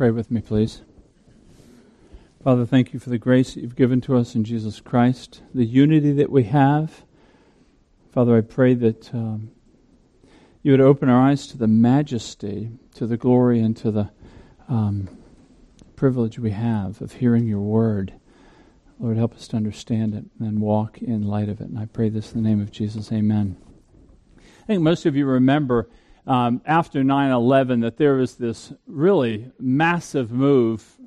Pray with me, please. Father, thank you for the grace that you've given to us in Jesus Christ, the unity that we have. Father, I pray that um, you would open our eyes to the majesty, to the glory, and to the um, privilege we have of hearing your word. Lord, help us to understand it and walk in light of it. And I pray this in the name of Jesus. Amen. I think most of you remember um, after 9 11 that there was this really massive move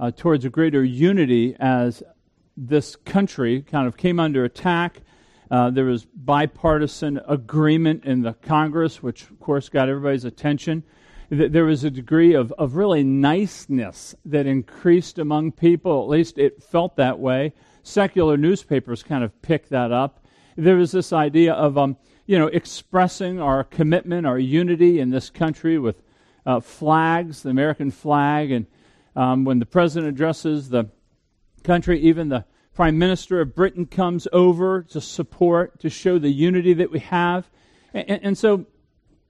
uh, towards a greater unity as this country kind of came under attack. Uh, there was bipartisan agreement in the Congress, which, of course, got everybody's attention. There was a degree of, of really niceness that increased among people. At least it felt that way. Secular newspapers kind of picked that up. There was this idea of, um, you know, expressing our commitment, our unity in this country with uh, flags, the American flag, and um, when the president addresses the country, even the prime minister of Britain comes over to support, to show the unity that we have. And, and, so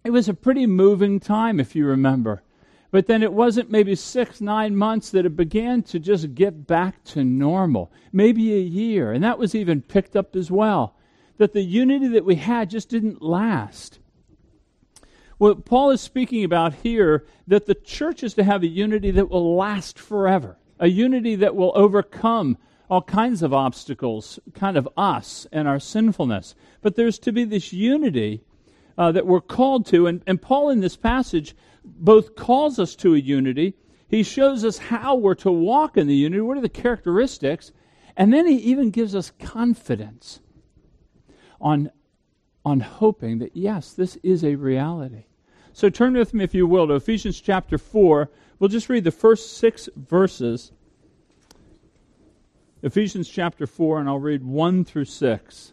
it was a pretty moving time, if you remember. But then it wasn't maybe six, nine months that it began to just get back to normal, maybe a year. And that was even picked up as well. That the unity that we had just didn't last. What Paul is speaking about here, that the church is to have a unity that will last forever, a unity that will overcome all kinds of obstacles, kind of us and our sinfulness. But there's to be this unity uh, that we're called to. And, and Paul, in this passage, both calls us to a unity, he shows us how we're to walk in the unity, what are the characteristics, and then he even gives us confidence on, on hoping that, yes, this is a reality. So turn with me, if you will, to Ephesians chapter 4. We'll just read the first six verses. Ephesians chapter 4, and I'll read 1 through 6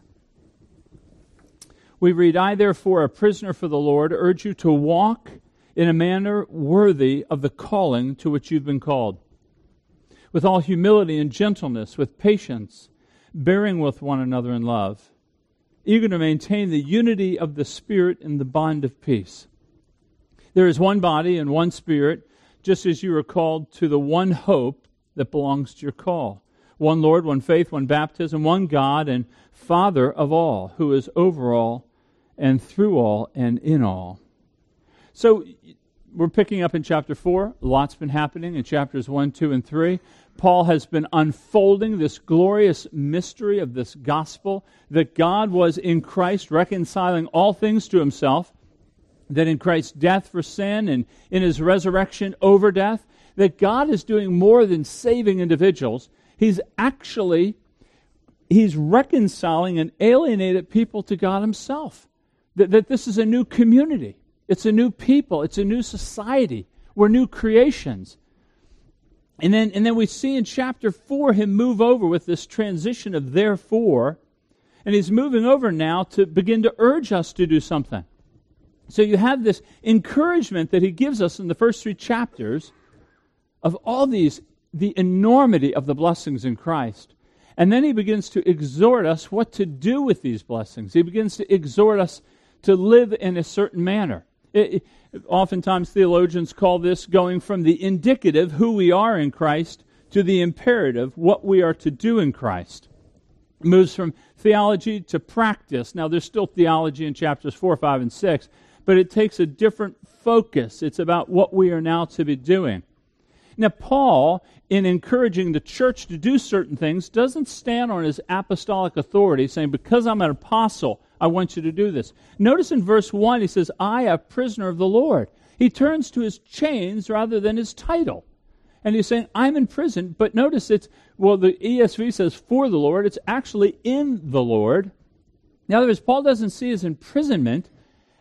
we read, I, therefore, a prisoner for the Lord, urge you to walk in a manner worthy of the calling to which you've been called, with all humility and gentleness, with patience, bearing with one another in love, eager to maintain the unity of the Spirit in the bond of peace. There is one body and one Spirit, just as you are called to the one hope that belongs to your call. One Lord, one faith, one baptism, one God and Father of all, who is over all and through all and in all. So we're picking up in chapter 4. A lot's been happening in chapters 1, 2, and 3. Paul has been unfolding this glorious mystery of this gospel that God was in Christ reconciling all things to himself, that in Christ's death for sin and in his resurrection over death, that God is doing more than saving individuals. He's actually he's reconciling an alienated people to God himself that, that this is a new community, it's a new people, it's a new society. We're new creations. And then, and then we see in chapter 4 him move over with this transition of therefore. And he's moving over now to begin to urge us to do something. So you have this encouragement that he gives us in the first three chapters of all these, the enormity of the blessings in Christ. And then he begins to exhort us what to do with these blessings. He begins to exhort us to live in a certain manner. It, it, oftentimes, theologians call this going from the indicative, who we are in Christ, to the imperative, what we are to do in Christ. It moves from theology to practice. Now, there's still theology in chapters 4, 5, and 6, but it takes a different focus. It's about what we are now to be doing. Now, Paul, in encouraging the church to do certain things, doesn't stand on his apostolic authority saying, because I'm an apostle, I want you to do this. Notice in verse 1, he says, I, a prisoner of the Lord. He turns to his chains rather than his title. And he's saying, I'm in prison. But notice it's, well, the ESV says for the Lord. It's actually in the Lord. In other words, Paul doesn't see his imprisonment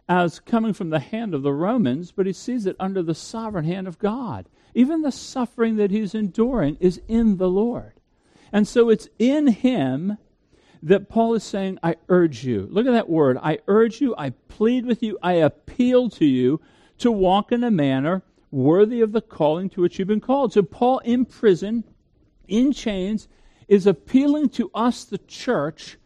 as coming from the hand of the Romans, but he sees it under the sovereign hand of God. Even the suffering that he's enduring is in the Lord. And so it's in him that Paul is saying, I urge you. Look at that word. I urge you, I plead with you, I appeal to you to walk in a manner worthy of the calling to which you've been called. So, Paul in prison, in chains, is appealing to us, the church,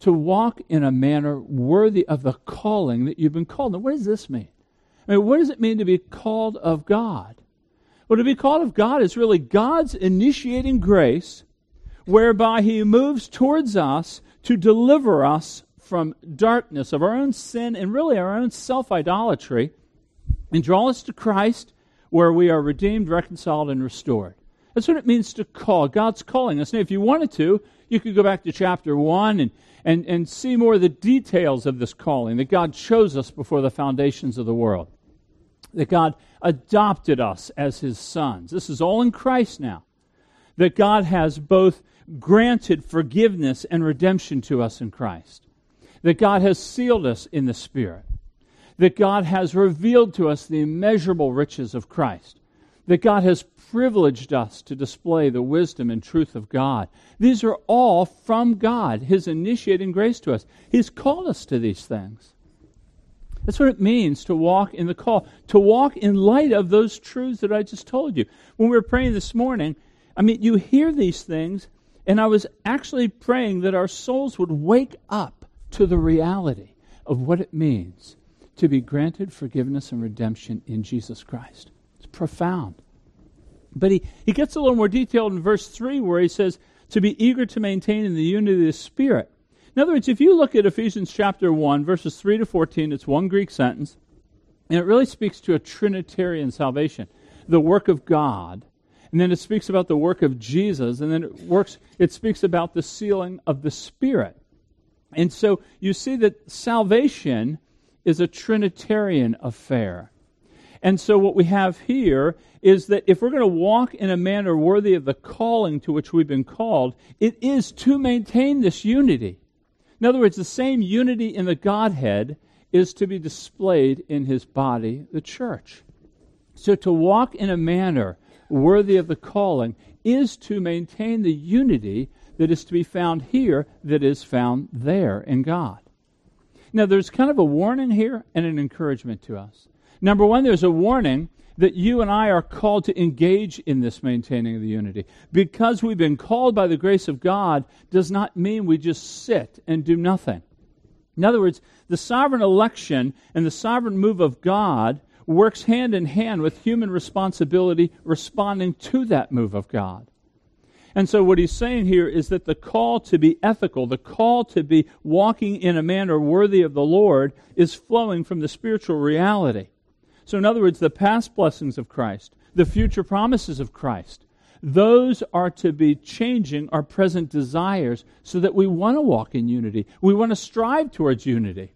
to walk in a manner worthy of the calling that you've been called. Now, what does this mean? I mean, what does it mean to be called of God? Well, to be called of God is really God's initiating grace whereby He moves towards us to deliver us from darkness of our own sin and really our own self idolatry and draw us to Christ where we are redeemed, reconciled, and restored. That's what it means to call. God's calling us. Now, if you wanted to, you could go back to chapter 1 and, and, and see more of the details of this calling that God chose us before the foundations of the world, that God adopted us as his sons. This is all in Christ now. That God has both granted forgiveness and redemption to us in Christ, that God has sealed us in the Spirit, that God has revealed to us the immeasurable riches of Christ, that God has privileged us to display the wisdom and truth of God. These are all from God, His initiating grace to us. He's called us to these things. That's what it means to walk in the call, to walk in light of those truths that I just told you. When we were praying this morning, I mean, you hear these things, and I was actually praying that our souls would wake up to the reality of what it means to be granted forgiveness and redemption in Jesus Christ. It's profound. But he, he gets a little more detailed in verse 3 where he says, to be eager to maintain in the unity of the Spirit. In other words, if you look at Ephesians chapter 1, verses 3 to 14, it's one Greek sentence, and it really speaks to a Trinitarian salvation, the work of God. And then it speaks about the work of Jesus, and then it works it speaks about the sealing of the Spirit. And so you see that salvation is a Trinitarian affair. And so, what we have here is that if we're going to walk in a manner worthy of the calling to which we've been called, it is to maintain this unity. In other words, the same unity in the Godhead is to be displayed in his body, the church. So, to walk in a manner worthy of the calling is to maintain the unity that is to be found here that is found there in God. Now, there's kind of a warning here and an encouragement to us. Number one, there's a warning that you and I are called to engage in this maintaining of the unity. Because we've been called by the grace of God does not mean we just sit and do nothing. In other words, the sovereign election and the sovereign move of God works hand in hand with human responsibility responding to that move of God. And so, what he's saying here is that the call to be ethical, the call to be walking in a manner worthy of the Lord, is flowing from the spiritual reality. So, in other words, the past blessings of Christ, the future promises of Christ, those are to be changing our present desires so that we want to walk in unity. We want to strive towards unity.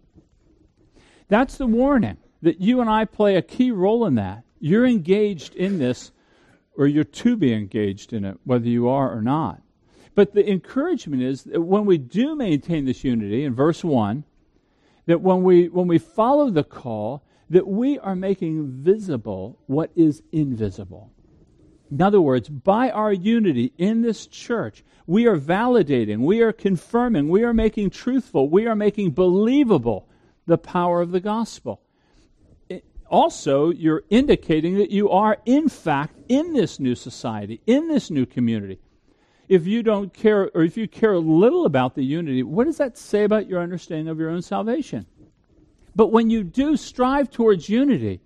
That's the warning that you and I play a key role in that. You're engaged in this or you're to be engaged in it, whether you are or not. But the encouragement is that when we do maintain this unity, in verse 1, that when we, when we follow the call, that we are making visible what is invisible. In other words, by our unity in this church, we are validating, we are confirming, we are making truthful, we are making believable the power of the gospel also, you're indicating that you are, in fact, in this new society, in this new community. If you don't care, or if you care little about the unity, what does that say about your understanding of your own salvation? But when you do strive towards unity,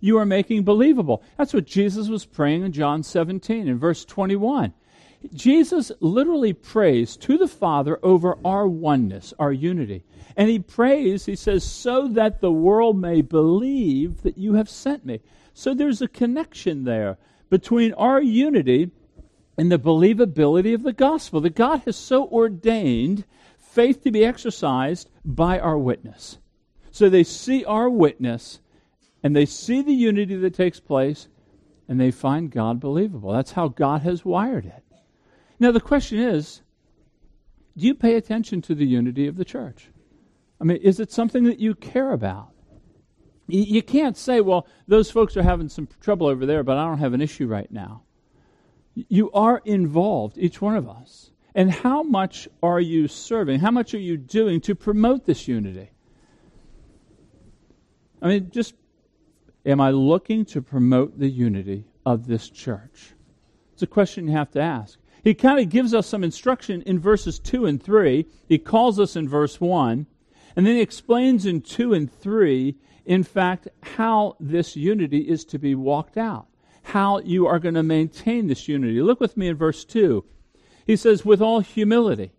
you are making believable. That's what Jesus was praying in John 17 in verse 21. Jesus literally prays to the Father over our oneness, our unity. And he prays, he says, so that the world may believe that you have sent me. So there's a connection there between our unity and the believability of the gospel. That God has so ordained faith to be exercised by our witness. So they see our witness and they see the unity that takes place and they find God believable. That's how God has wired it. Now, the question is do you pay attention to the unity of the church? I mean, is it something that you care about? You can't say, well, those folks are having some trouble over there, but I don't have an issue right now. You are involved, each one of us. And how much are you serving? How much are you doing to promote this unity? I mean, just am I looking to promote the unity of this church? It's a question you have to ask. He kind of gives us some instruction in verses 2 and 3. He calls us in verse 1. And then he explains in 2 and 3, in fact, how this unity is to be walked out. how you are going to maintain this unity. Look with me in verse 2. He says, with all humility.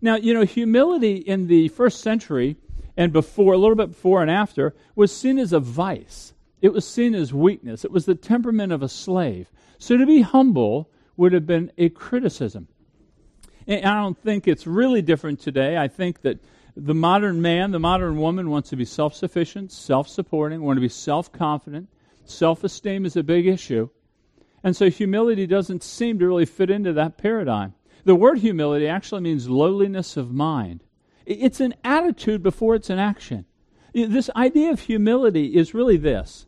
Now, you know, humility in the first century and before, a little bit before and after, was seen as a vice. It was seen as weakness. It was the temperament of a slave. So to be humble would have been a criticism. And I don't think it's really different today. I think that the modern man, the modern woman wants to be self sufficient, self supporting, want to be self confident. Self esteem is a big issue. And so humility doesn't seem to really fit into that paradigm. The word humility actually means lowliness of mind. It's an attitude before it's an action. This idea of humility is really this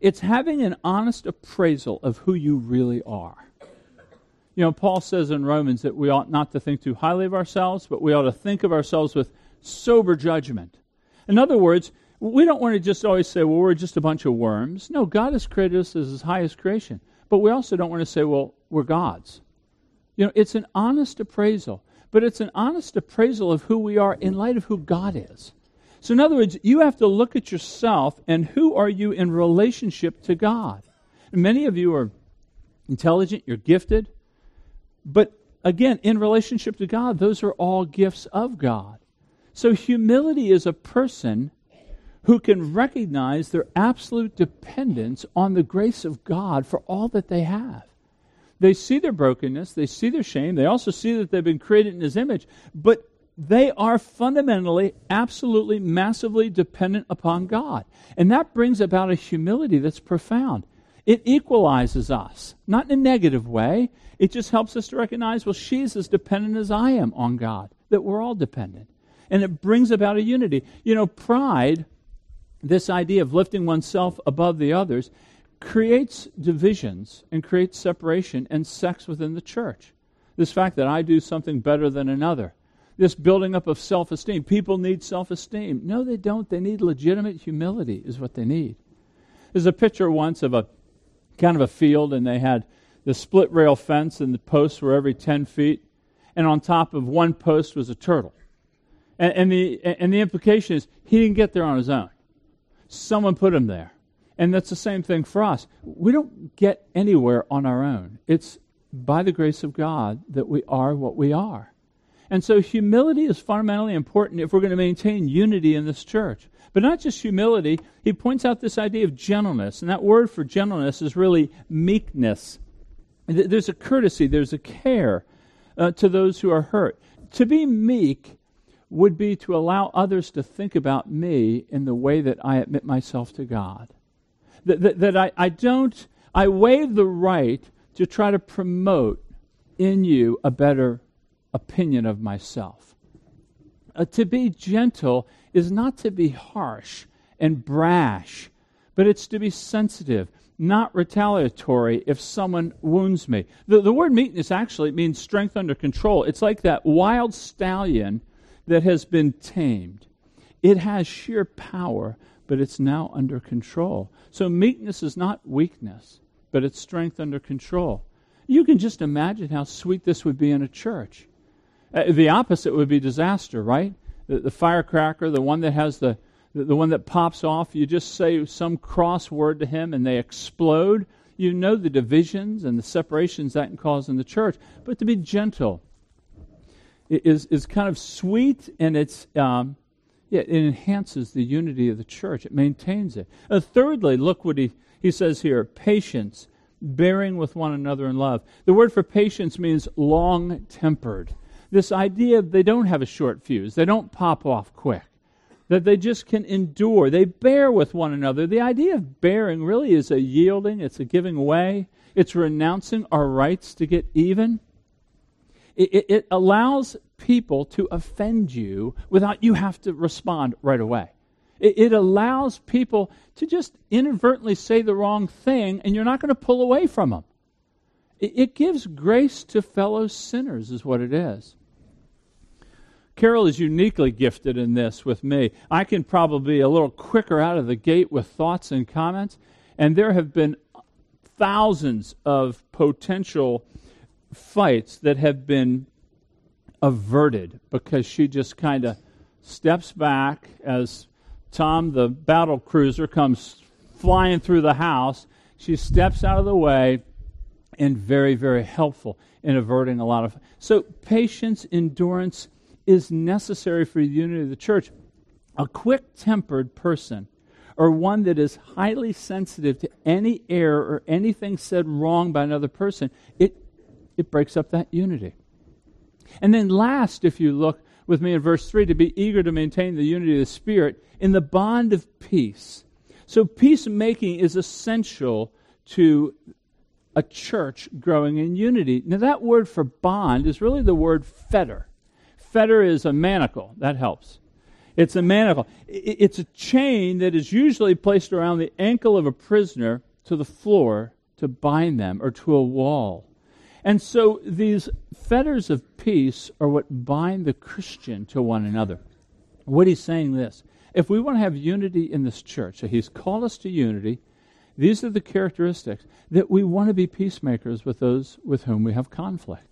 it's having an honest appraisal of who you really are. You know, Paul says in Romans that we ought not to think too highly of ourselves, but we ought to think of ourselves with sober judgment. In other words, we don't want to just always say, well, we're just a bunch of worms. No, God has created us as his highest creation. But we also don't want to say, well, we're God's. You know, it's an honest appraisal, but it's an honest appraisal of who we are in light of who God is. So, in other words, you have to look at yourself and who are you in relationship to God. And many of you are intelligent, you're gifted, but again, in relationship to God, those are all gifts of God. So humility is a person who can recognize their absolute dependence on the grace of God for all that they have. They see their brokenness, they see their shame, they also see that they've been created in His image, but they are fundamentally, absolutely, massively dependent upon God. And that brings about a humility that's profound. It equalizes us, not in a negative way. It just helps us to recognize, well, she's as dependent as I am on God, that we're all dependent. And it brings about a unity. You know, pride, this idea of lifting oneself above the others, creates divisions and creates separation and sects within the church. This fact that I do something better than another. This building up of self esteem. People need self esteem. No, they don't. They need legitimate humility, is what they need. There's a picture once of a kind of a field, and they had the split rail fence, and the posts were every 10 feet. And on top of one post was a turtle. And, and, the, and the implication is he didn't get there on his own. Someone put him there. And that's the same thing for us. We don't get anywhere on our own. It's by the grace of God that we are what we are. And so humility is fundamentally important if we're going to maintain unity in this church. But not just humility, he points out this idea of gentleness. And that word for gentleness is really meekness. There's a courtesy, there's a care uh, to those who are hurt. To be meek would be to allow others to think about me in the way that I admit myself to God. That, that, that I, I don't, I waive the right to try to promote in you a better opinion of myself. Uh, to be gentle is not to be harsh and brash, but it's to be sensitive, not retaliatory if someone wounds me. The, the word meekness actually means strength under control. It's like that wild stallion that has been tamed. It has sheer power, but it's now under control. So meekness is not weakness, but it's strength under control. You can just imagine how sweet this would be in a church. Uh, the opposite would be disaster, right? The, the firecracker, the one that has the, the, the one that pops off, you just say some cross word to him and they explode. You know the divisions and the separations that can cause in the church. But to be gentle is, is kind of sweet and it's, um, yeah, it enhances the unity of the church. It maintains it. Uh, thirdly, look what he, he says here patience, bearing with one another in love. The word for patience means long tempered this idea they don't have a short fuse, they don't pop off quick, that they just can endure, they bear with one another. The idea of bearing really is a yielding, it's a giving way, it's renouncing our rights to get even. It, it, it allows people to offend you without you have to respond right away. It, it allows people to just inadvertently say the wrong thing, and you're not going to pull away from them. It, it gives grace to fellow sinners, is what it is. Carol is uniquely gifted in this with me. I can probably be a little quicker out of the gate with thoughts and comments, and there have been thousands of potential fights that have been averted because she just kind of steps back as Tom, the battle cruiser, comes flying through the house, She steps out of the way and very, very helpful in averting a lot of. So, patience, endurance is necessary for the unity of the church. A quick tempered person or one that is highly sensitive to any error or anything said wrong by another person, it, it breaks up that unity. And then, last, if you look with me in verse 3, to be eager to maintain the unity of the Spirit in the bond of peace. So, peacemaking is essential to a church growing in unity. Now, that word for bond is really the word fetter. Fetter is a manacle. That helps. It's a manacle. It's a chain that is usually placed around the ankle of a prisoner to the floor to bind them or to a wall. And so these fetters of peace are what bind the Christian to one another. What he's saying this if we want to have unity in this church, so he's called us to unity, these are the characteristics that we want to be peacemakers with those with whom we have conflict.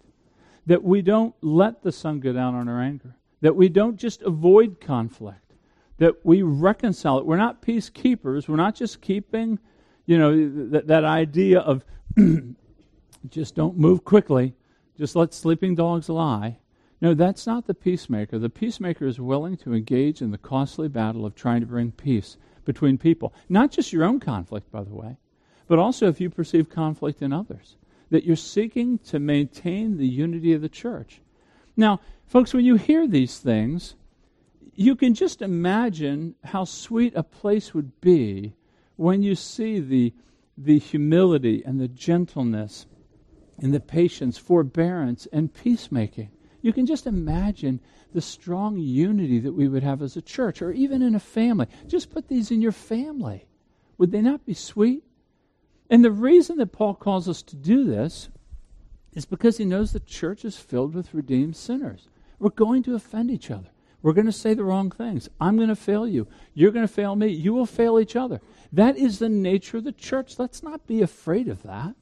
That we don't let the sun go down on our anger. That we don't just avoid conflict. That we reconcile it. We're not peacekeepers. We're not just keeping, you know, that, that idea of just don't move quickly. Just let sleeping dogs lie. No, that's not the peacemaker. The peacemaker is willing to engage in the costly battle of trying to bring peace between people. Not just your own conflict, by the way, but also if you perceive conflict in others. That you're seeking to maintain the unity of the church. Now, folks, when you hear these things, you can just imagine how sweet a place would be when you see the, the humility and the gentleness and the patience, forbearance, and peacemaking. You can just imagine the strong unity that we would have as a church or even in a family. Just put these in your family. Would they not be sweet? And the reason that Paul calls us to do this is because he knows the church is filled with redeemed sinners. We're going to offend each other. We're going to say the wrong things. I'm going to fail you. You're going to fail me. You will fail each other. That is the nature of the church. Let's not be afraid of that.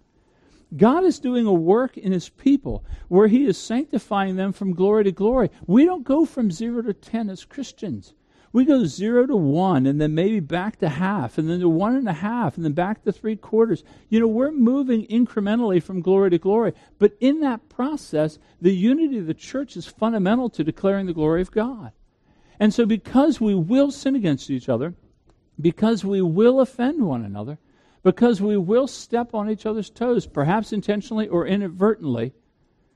God is doing a work in his people where he is sanctifying them from glory to glory. We don't go from zero to ten as Christians. We go zero to one and then maybe back to half and then to one and a half and then back to three quarters. You know, we're moving incrementally from glory to glory. But in that process, the unity of the church is fundamental to declaring the glory of God. And so, because we will sin against each other, because we will offend one another, because we will step on each other's toes, perhaps intentionally or inadvertently.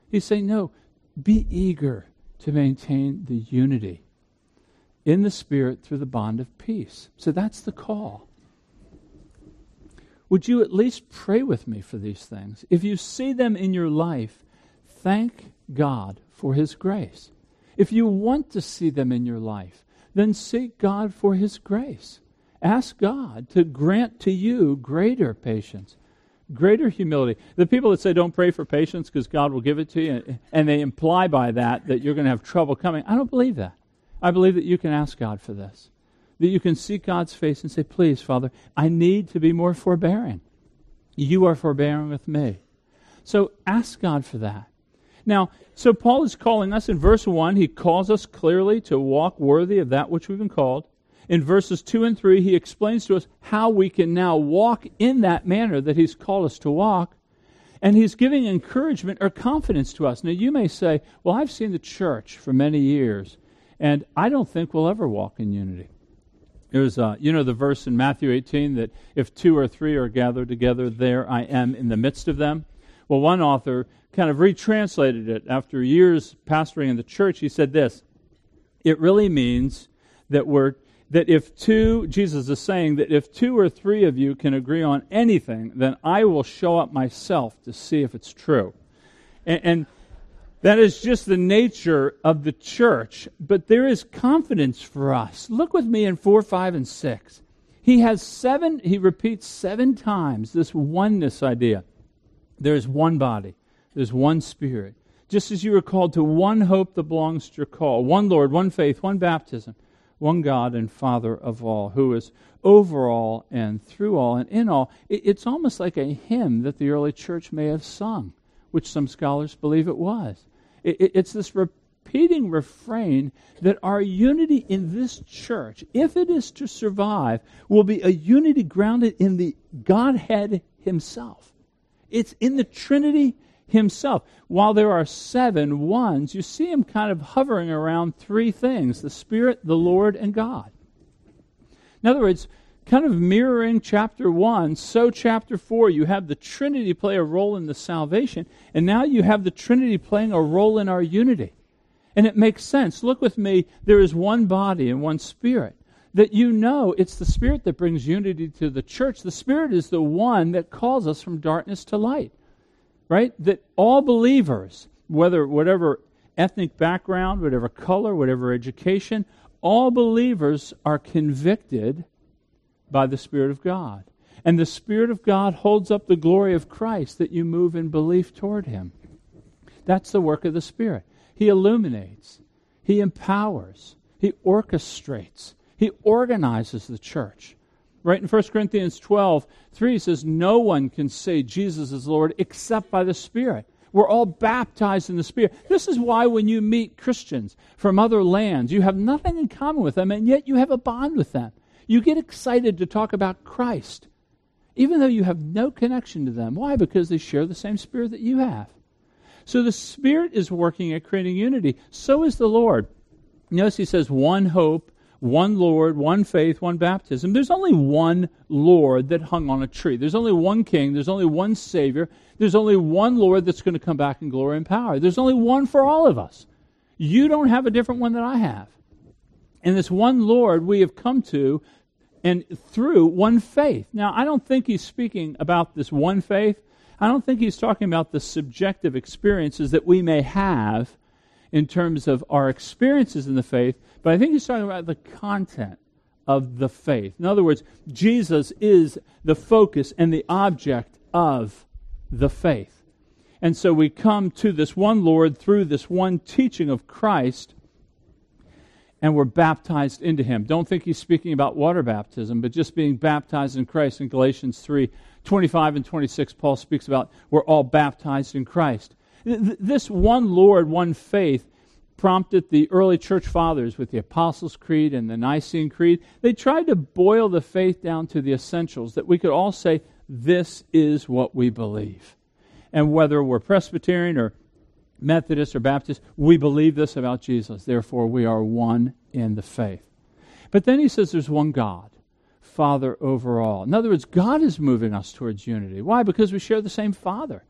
He's saying, no, be eager to maintain the unity in the Spirit through the bond of peace. So that's the call. Would you at least pray with me for these things? If you see them in your life, thank God for His grace. If you want to see them in your life, then seek God for His grace. Ask God to grant to you greater patience, greater humility. The people that say don't pray for patience because God will give it to you, and they imply by that that you're going to have trouble coming, I don't believe that. I believe that you can ask God for this. That you can seek God's face and say, Please, Father, I need to be more forbearing. You are forbearing with me. So ask God for that. Now, so Paul is calling us in verse 1, he calls us clearly to walk worthy of that which we've been called in verses 2 and 3, he explains to us how we can now walk in that manner that he's called us to walk. And he's giving encouragement or confidence to us. Now, you may say, Well, I've seen the church for many years, and I don't think we'll ever walk in unity. There's, uh, you know, the verse in Matthew 18 that if two or three are gathered together, there I am in the midst of them. Well, one author kind of retranslated it after years pastoring in the church. He said this It really means that we're that if two, Jesus is saying that if two or three of you can agree on anything, then I will show up myself to see if it's true. And, and that is just the nature of the church. But there is confidence for us. Look with me in 4, 5, and 6. He has seven, he repeats seven times this oneness idea. There's one body, there's one spirit. Just as you are called to one hope that belongs to your call, one Lord, one faith, one baptism one God and Father of all, who is over all and through all and in all. It's almost like a hymn that the early church may have sung, which some scholars believe it was. It's this repeating refrain that our unity in this church, if it is to survive, will be a unity grounded in the Godhead Himself. It's in the Trinity Himself. While there are seven ones, you see Him kind of hovering around three things the Spirit, the Lord, and God. In other words, kind of mirroring chapter 1, so chapter 4, you have the Trinity play a role in the salvation, and now you have the Trinity playing a role in our unity. And it makes sense. Look with me, there is one body and one spirit. That you know it's the Spirit that brings unity to the church. The Spirit is the one that calls us from darkness to light. Right? That all believers, whether whatever ethnic background, whatever color, whatever education, all believers are convicted by the Spirit of God. And the Spirit of God holds up the glory of Christ that you move in belief toward Him. That's the work of the Spirit. He illuminates, He empowers, He orchestrates, He organizes the church. Right in 1 Corinthians 12, 3 says, No one can say Jesus is Lord except by the Spirit. We're all baptized in the Spirit. This is why when you meet Christians from other lands, you have nothing in common with them, and yet you have a bond with them. You get excited to talk about Christ, even though you have no connection to them. Why? Because they share the same Spirit that you have. So the Spirit is working at creating unity. So is the Lord. Notice he says, one hope, one Lord, one faith, one baptism. There's only one Lord that hung on a tree. There's only one King. There's only one Savior. There's only one Lord that's going to come back in glory and power. There's only one for all of us. You don't have a different one that I have. And this one Lord we have come to and through one faith. Now, I don't think he's speaking about this one faith. I don't think he's talking about the subjective experiences that we may have in terms of our experiences in the faith, but I think he's talking about the content of the faith. In other words, Jesus is the focus and the object of the faith. And so we come to this one Lord through this one teaching of Christ and were baptized into him. Don't think he's speaking about water baptism, but just being baptized in Christ. In Galatians 3 25 and 26, Paul speaks about we're all baptized in Christ. This one Lord, one faith prompted the early church fathers with the Apostles' Creed and the Nicene Creed. They tried to boil the faith down to the essentials that we could all say, this is what we believe. And whether we're Presbyterian or Methodist or Baptist, we believe this about Jesus. Therefore, we are one in the faith. But then he says there's one God, Father over all. In other words, God is moving us towards unity. Why? Because we share the same Father.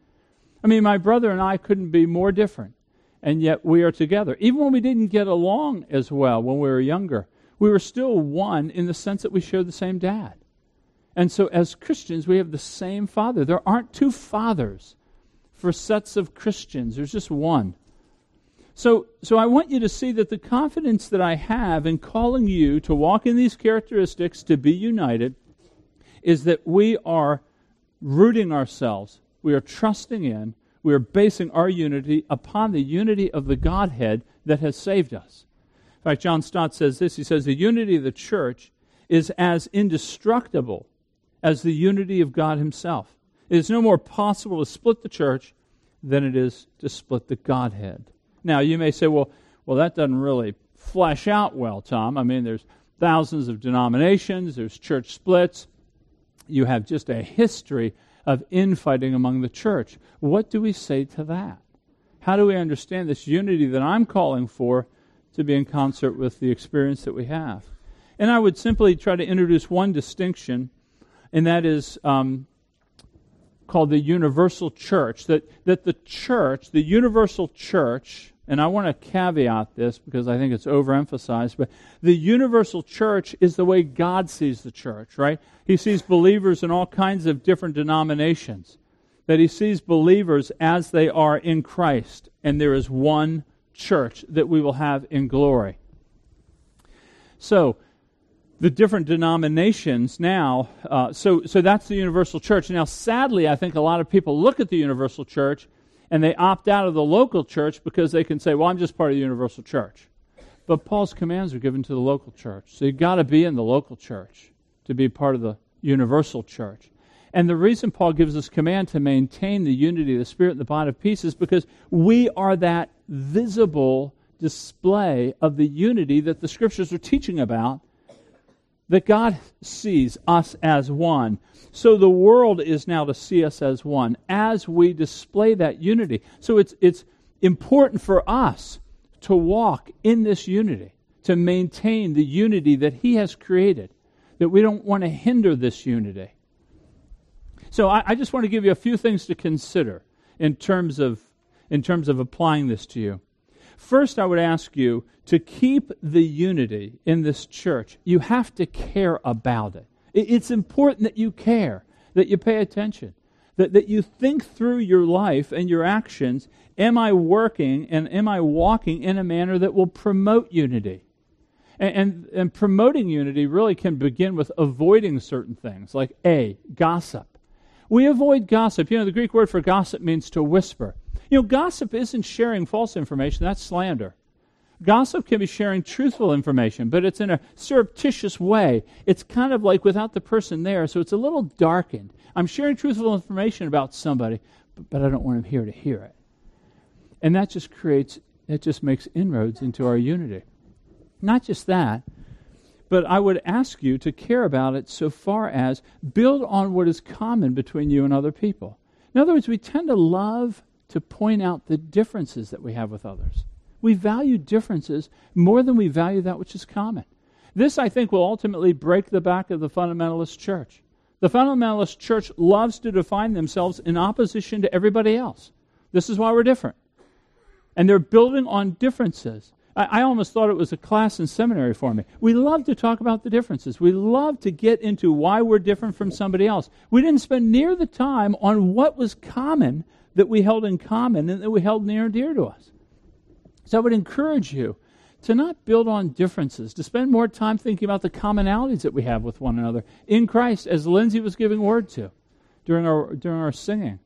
I mean, my brother and I couldn't be more different, and yet we are together. Even when we didn't get along as well when we were younger, we were still one in the sense that we shared the same dad. And so, as Christians, we have the same Father. There aren't two fathers for sets of Christians. There's just one. So, so I want you to see that the confidence that I have in calling you to walk in these characteristics to be united is that we are rooting ourselves, we are trusting in, we are basing our unity upon the unity of the Godhead that has saved us. In fact, John Stott says this he says, The unity of the church is as indestructible as the unity of God Himself. It is no more possible to split the church than it is to split the Godhead. Now, you may say, well, well, that doesn't really flesh out well, Tom. I mean, there's thousands of denominations, there's church splits. You have just a history of infighting among the church. What do we say to that? How do we understand this unity that I'm calling for to be in concert with the experience that we have? And I would simply try to introduce one distinction, and that is um, called the universal church. That, that the church, the universal church, and I want to caveat this because I think it's overemphasized, but the universal church is the way God sees the church, right? He sees believers in all kinds of different denominations. That he sees believers as they are in Christ, and there is one church that we will have in glory. So, the different denominations now. Uh, so, so that's the universal church. Now, sadly, I think a lot of people look at the universal church and they opt out of the local church because they can say, well, I'm just part of the universal church. But Paul's commands are given to the local church. So you've got to be in the local church to be part of the universal church. And the reason Paul gives this command to maintain the unity of the Spirit and the bond of peace is because we are that visible display of the unity that the Scriptures are teaching about that God sees us as one. So the world is now to see us as one as we display that unity. So it's, it's important for us to walk in this unity, to maintain the unity that He has created, that we don't want to hinder this unity. So I, I just want to give you a few things to consider in terms of, in terms of applying this to you. First, I would ask you to keep the unity in this church. You have to care about it. It's important that you care, that you pay attention, that, that you think through your life and your actions. Am I working and am I walking in a manner that will promote unity? And, and, and promoting unity really can begin with avoiding certain things, like A, gossip. We avoid gossip. You know, the Greek word for gossip means to whisper. You know, gossip isn't sharing false information, that's slander. Gossip can be sharing truthful information, but it's in a surreptitious way. It's kind of like without the person there, so it's a little darkened. I'm sharing truthful information about somebody, but, I don't want him here to hear it. And that just creates, that just makes inroads into our unity. Not just that, but I would ask you to care about it so far as build on what is common between you and other people. In other words, we tend to love to point out the differences that we have with others. We value differences more than we value that which is common. This, I think, will ultimately break the back of the fundamentalist church. The fundamentalist church loves to define themselves in opposition to everybody else. This is why we're different. And they're building on differences. I, I, almost thought it was a class in seminary for me. We love to talk about the differences. We love to get into why we're different from somebody else. We didn't spend near the time on what was common that we held in common and that we held near and dear to us. So I would encourage you to not build on differences, to spend more time thinking about the commonalities that we have with one another in Christ, as Lindsay was giving word to during our, during our singing.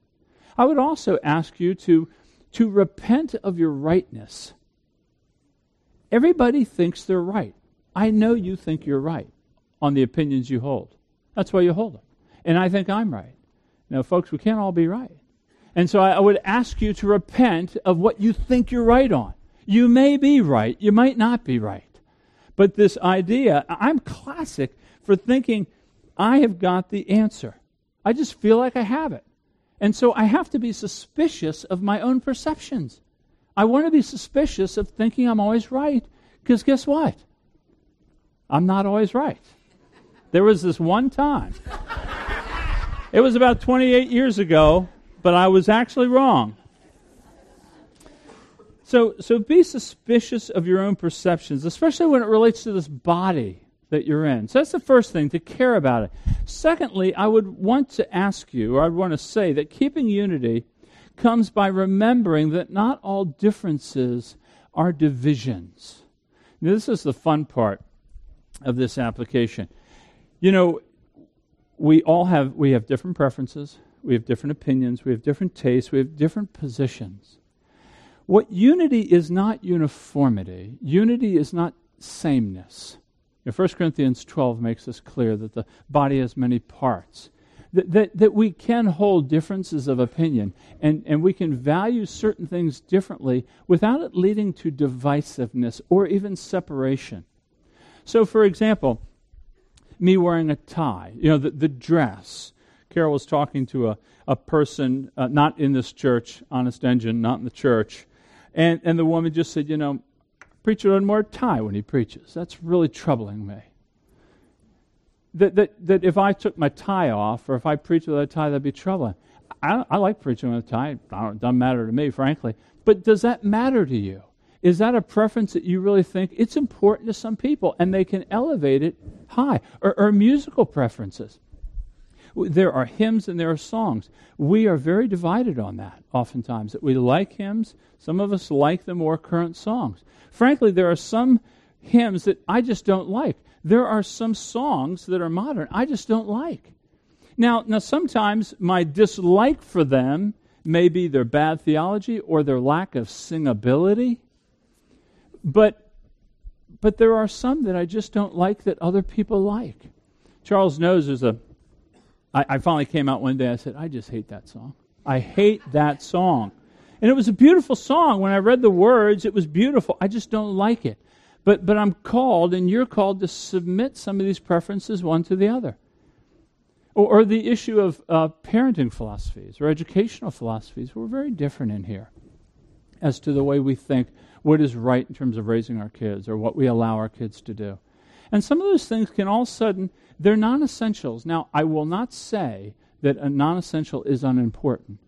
I would also ask you to, to repent of your rightness. Everybody thinks they're right. I know you think you're right on the opinions you hold. That's why you hold them. And I think I'm right. Now, folks, we can't all be right. And so I, would ask you to repent of what you think you're right on. You may be right, you might not be right. But this idea, I'm classic for thinking I have got the answer. I just feel like I have it. And so I have to be suspicious of my own perceptions. I want to be suspicious of thinking I'm always right, because guess what? I'm not always right. There was this one time, it was about 28 years ago, but I was actually wrong. So, so be suspicious of your own perceptions, especially when it relates to this body that you're in. So that's the first thing, to care about it. Secondly, I would want to ask you, or I'd want to say, that keeping unity comes by remembering that not all differences are divisions. Now, this is the fun part of this application. You know, we all have we have different preferences, we have different opinions, we have different tastes, we have different positions. What unity is not uniformity, unity is not sameness. You know, 1 Corinthians 12 makes this clear that the body has many parts. That, that, that we can hold differences of opinion and, and we can value certain things differently without it leading to divisiveness or even separation. So, for example, me wearing a tie, you know, the, the dress, Carol was talking to a, a person, uh, not in this church, Honest Engine, not in the church, and, and the woman just said, You know, preacher doesn't wear a tie when he preaches. That's really troubling me. That, that, that if I took my tie off or if I preached with a tie, that'd be troubling. I, I like preaching with a tie. It doesn't matter to me, frankly. But does that matter to you? Is that a preference that you really think it's important to some people and they can elevate it high? Or, or musical preferences. There are hymns and there are songs. We are very divided on that oftentimes. That we like hymns, some of us like the more current songs. Frankly, there are some hymns that I just don't like. There are some songs that are modern I just don't like. Now, now sometimes my dislike for them may be their bad theology or their lack of singability. But but there are some that I just don't like that other people like. Charles knows there's a I, I finally came out one day. I said, I just hate that song. I hate that song. And it was a beautiful song. When I read the words, it was beautiful. I just don't like it. But, but I'm called, and you're called to submit some of these preferences one to the other. Or, or the issue of uh, parenting philosophies or educational philosophies. We're very different in here as to the way we think what is right in terms of raising our kids or what we allow our kids to do. And some of those things can all of a sudden, they're non essentials. Now, I will not say that a non essential is unimportant.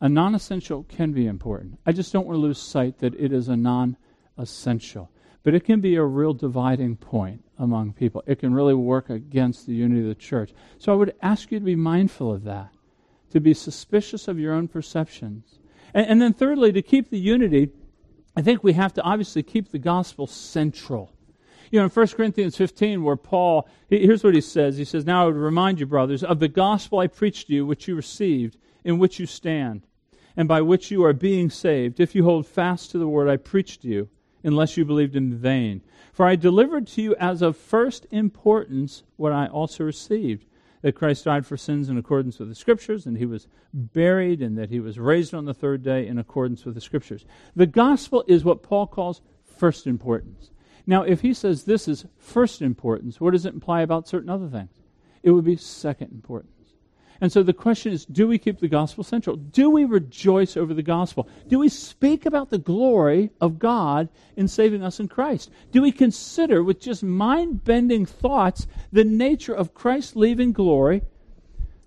A non essential can be important. I just don't want to lose sight that it is a non essential. But it can be a real dividing point among people. It can really work against the unity of the church. So I would ask you to be mindful of that, to be suspicious of your own perceptions. And, and then, thirdly, to keep the unity, I think we have to obviously keep the gospel central. You know, in 1 Corinthians 15, where Paul, here's what he says. He says, Now I would remind you, brothers, of the gospel I preached to you, which you received, in which you stand, and by which you are being saved, if you hold fast to the word I preached to you unless you believed in vain. For I delivered to you as of first importance what I also received that Christ died for sins in accordance with the Scriptures, and he was buried, and that he was raised on the third day in accordance with the Scriptures. The gospel is what Paul calls first importance. Now, if he says this is first importance, what does it imply about certain other things? It would be second importance. And so the question is do we keep the gospel central? Do we rejoice over the gospel? Do we speak about the glory of God in saving us in Christ? Do we consider with just mind bending thoughts the nature of Christ leaving glory?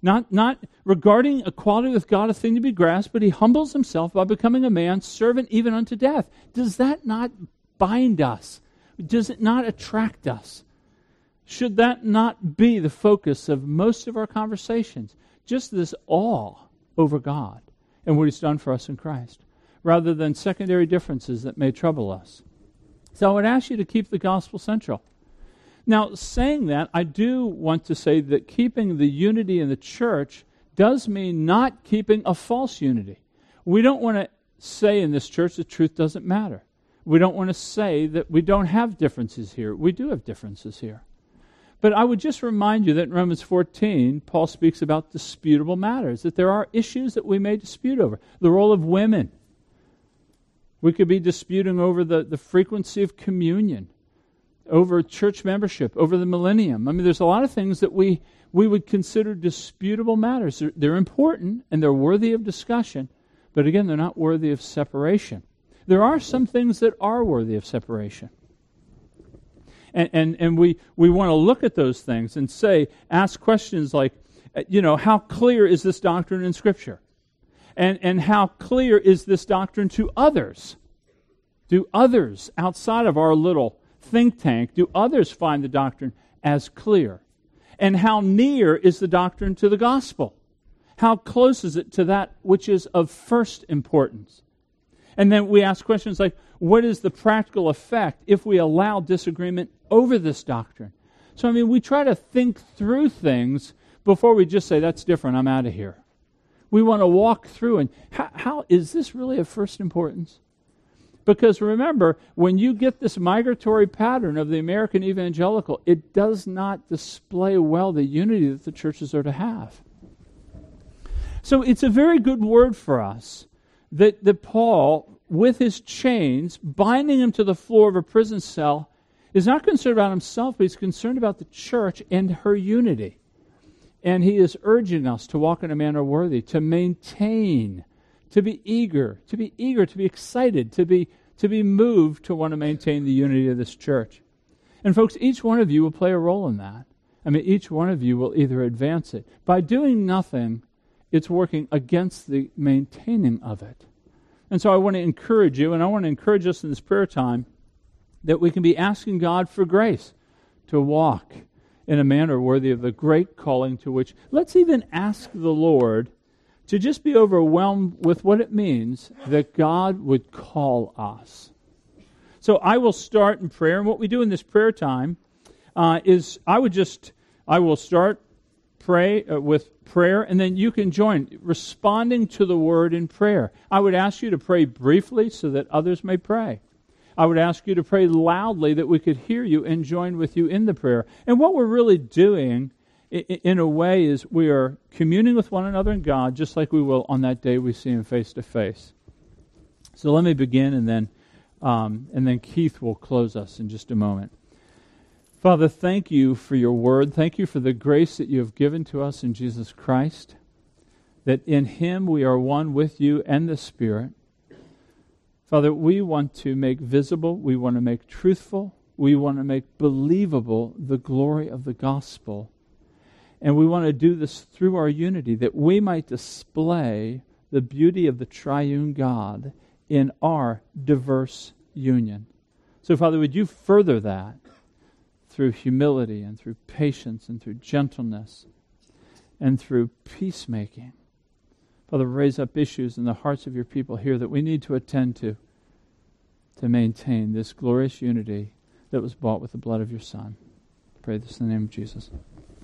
Not, not regarding equality with God a thing to be grasped, but he humbles himself by becoming a man, servant even unto death. Does that not bind us? Does it not attract us? Should that not be the focus of most of our conversations? Just this awe over God and what He's done for us in Christ, rather than secondary differences that may trouble us. So I would ask you to keep the gospel central. Now, saying that, I do want to say that keeping the unity in the church does mean not keeping a false unity. We don't want to say in this church that truth doesn't matter. We don't want to say that we don't have differences here. We do have differences here. But I would just remind you that in Romans 14, Paul speaks about disputable matters, that there are issues that we may dispute over. The role of women. We could be disputing over the, the frequency of communion, over church membership, over the millennium. I mean, there's a lot of things that we, we would consider disputable matters. They're, they're important and they're worthy of discussion, but again, they're not worthy of separation. There are some things that are worthy of separation. And, and, and we, we want to look at those things and say, ask questions like, uh, you know, how clear is this doctrine in Scripture? And, and how clear is this doctrine to others? Do others outside of our little think tank, do others find the doctrine as clear? And how near is the doctrine to the gospel? How close is it to that which is of first importance? And then we ask questions like, what is the practical effect if we allow disagreement over this doctrine? So, I mean, we try to think through things before we just say, that's different, I'm out of here. We want to walk through and how, how is this really of first importance? Because remember, when you get this migratory pattern of the American evangelical, it does not display well the unity that the churches are to have. So it's a very good word for us that, that Paul, with his chains, binding him to the floor of a prison cell, is not concerned about himself, but he's concerned about the church and her unity. And he is urging us to walk in a manner worthy, to maintain, to be eager, to be eager, to be excited, to be, to be moved to want to maintain the unity of this church. And folks, each one of you will play a role in that. I mean, each one of you will either advance it. By doing nothing, it's working against the maintaining of it. And so I want to encourage you, and I want to encourage us in this prayer time that we can be asking God for grace to walk in a manner worthy of the great calling to which, let's even ask the Lord to just be overwhelmed with what it means that God would call us. So I will start in prayer, and what we do in this prayer time uh, is I would just, I will start pray uh, with prayer, and then you can join, responding to the word in prayer. I would ask you to pray briefly so that others may pray. I would ask you to pray loudly that we could hear you and join with you in the prayer. And what we're really doing, in a way, is we are communing with one another in God, just like we will on that day we see Him face to face. So let me begin, and then Um, and then Keith will close us in just a moment. Father, thank you for your word. Thank you for the grace that you have given to us in Jesus Christ, that in him we are one with you and the Spirit. Father, we want to make visible, we want to make truthful, we want to make believable the glory of the gospel. And we want to do this through our unity, that we might display the beauty of the triune God in our diverse union. So, Father, would you further that through humility and through patience and through gentleness and through peacemaking? Father, raise up issues in the hearts of your people here that we need to attend to to maintain this glorious unity that was bought with the blood of your Son. I pray this in the name of Jesus.